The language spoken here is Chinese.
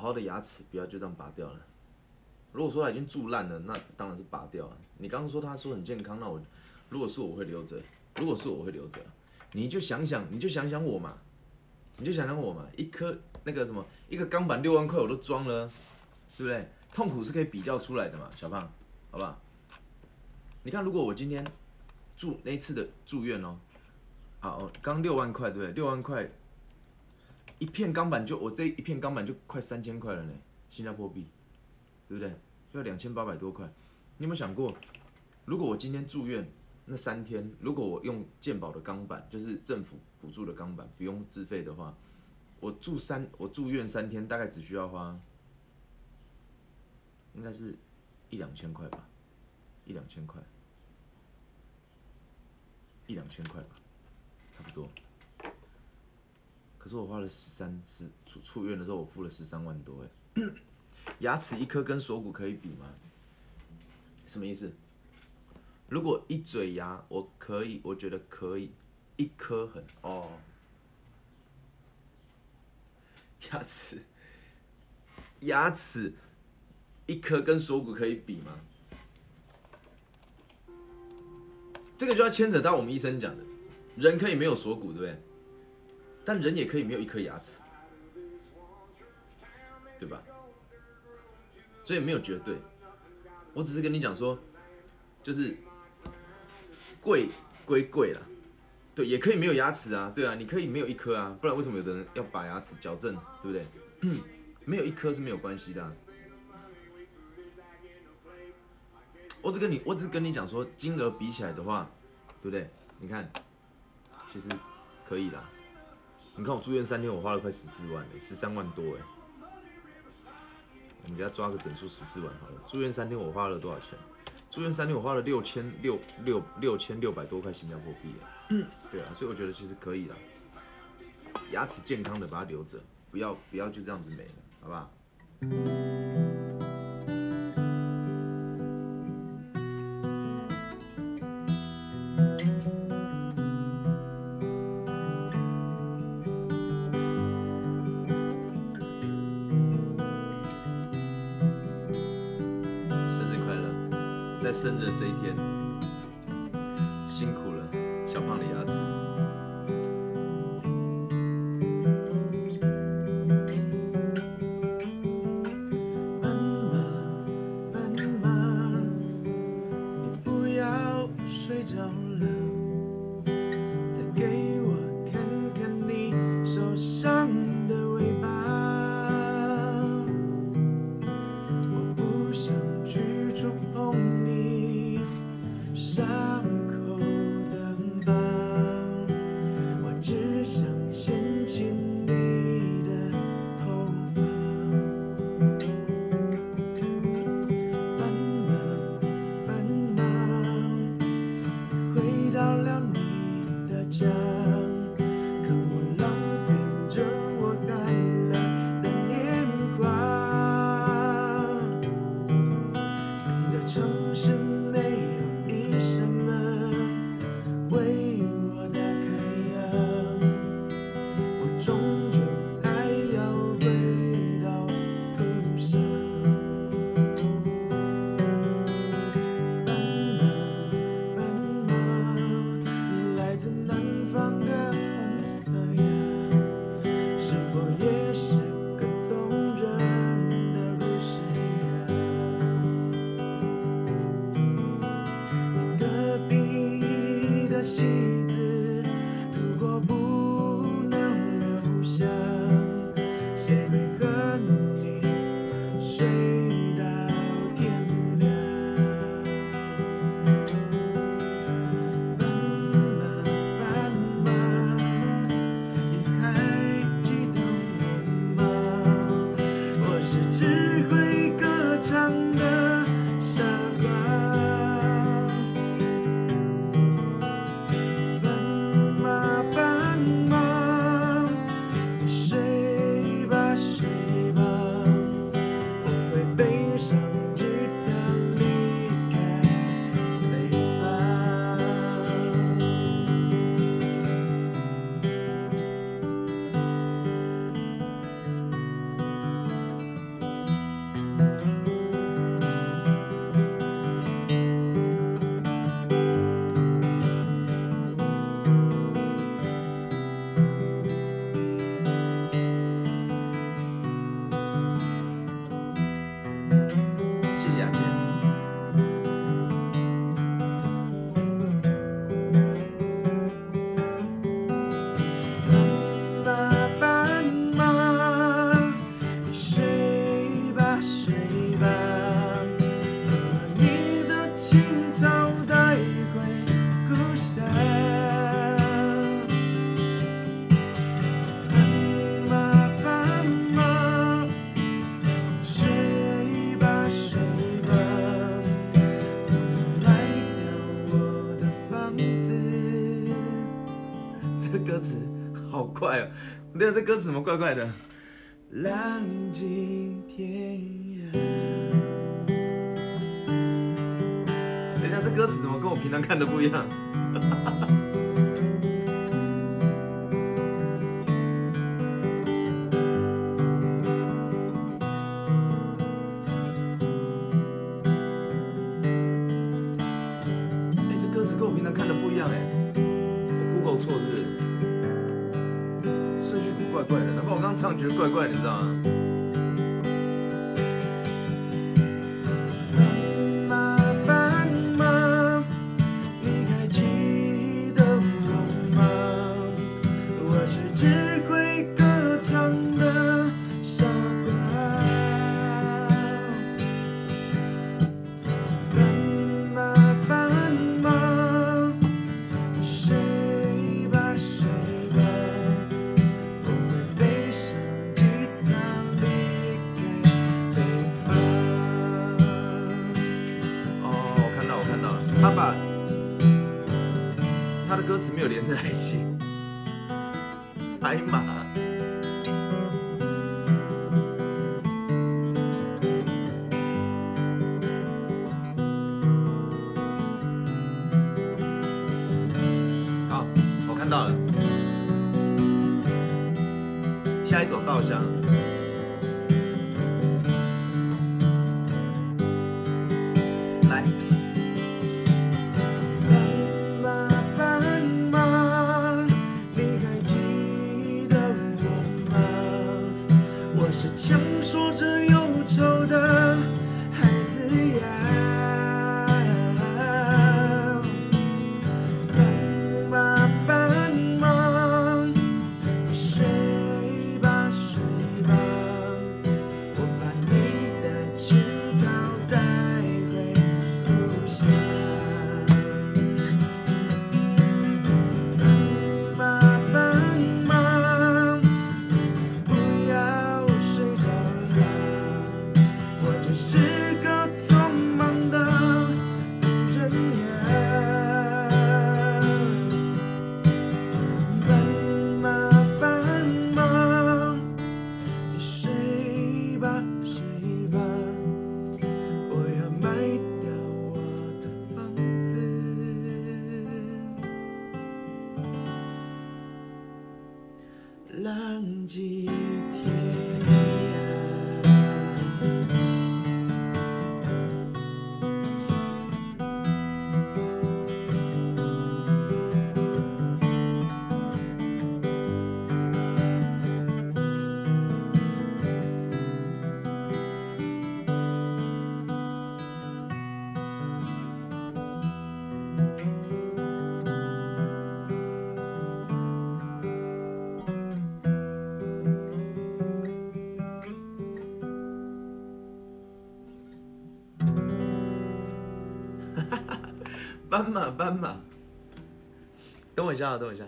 好好的牙齿不要就这样拔掉了。如果说它已经蛀烂了，那当然是拔掉了。你刚刚说他说很健康，那我如果是我会留着，如果是我会留着。你就想想，你就想想我嘛，你就想想我嘛，一颗那个什么一个钢板六万块我都装了，对不对？痛苦是可以比较出来的嘛，小胖，好不好？你看，如果我今天住那次的住院哦，好，刚六万块对不对？六万块一片钢板就我这一片钢板就快三千块了呢，新加坡币，对不对？要两千八百多块。你有没有想过，如果我今天住院那三天，如果我用健保的钢板，就是政府补助的钢板，不用自费的话，我住三我住院三天大概只需要花，应该是一两千块吧。一两千块，一两千块吧，差不多。可是我花了十三十出出院的时候，我付了十三万多哎。牙齿一颗跟锁骨可以比吗？什么意思？如果一嘴牙我可以，我觉得可以，一颗很哦。牙齿，牙齿一颗跟锁骨可以比吗？这个就要牵扯到我们医生讲的，人可以没有锁骨，对不对？但人也可以没有一颗牙齿，对吧？所以没有绝对，我只是跟你讲说，就是贵归贵了，对，也可以没有牙齿啊，对啊，你可以没有一颗啊，不然为什么有的人要把牙齿矫正，对不对？没有一颗是没有关系的。我只跟你，我只跟你讲说，金额比起来的话，对不对？你看，其实可以啦。你看我住院三天，我花了快十四万，十三万多哎。我们给他抓个整数十四万好了。住院三天我花了多少钱？住院三天我花了六千六六六千六百多块新加坡币哎。对啊，所以我觉得其实可以啦。牙齿健康的把它留着，不要不要就这样子没了，好不好？在生日这一天，辛苦了，小胖的牙齿。斑马，斑马，你不要睡着了，歌词好怪哦，等下，这歌词怎么怪怪的？浪迹天涯。等一下，这歌词怎么跟我平常看的不一样？哈哈哈刚唱觉得怪怪的，你知道吗？他把他的歌词没有连在一起。白马。好，我看到了。下一首稻香。我是斑马斑马，等我一下啊，等我一下。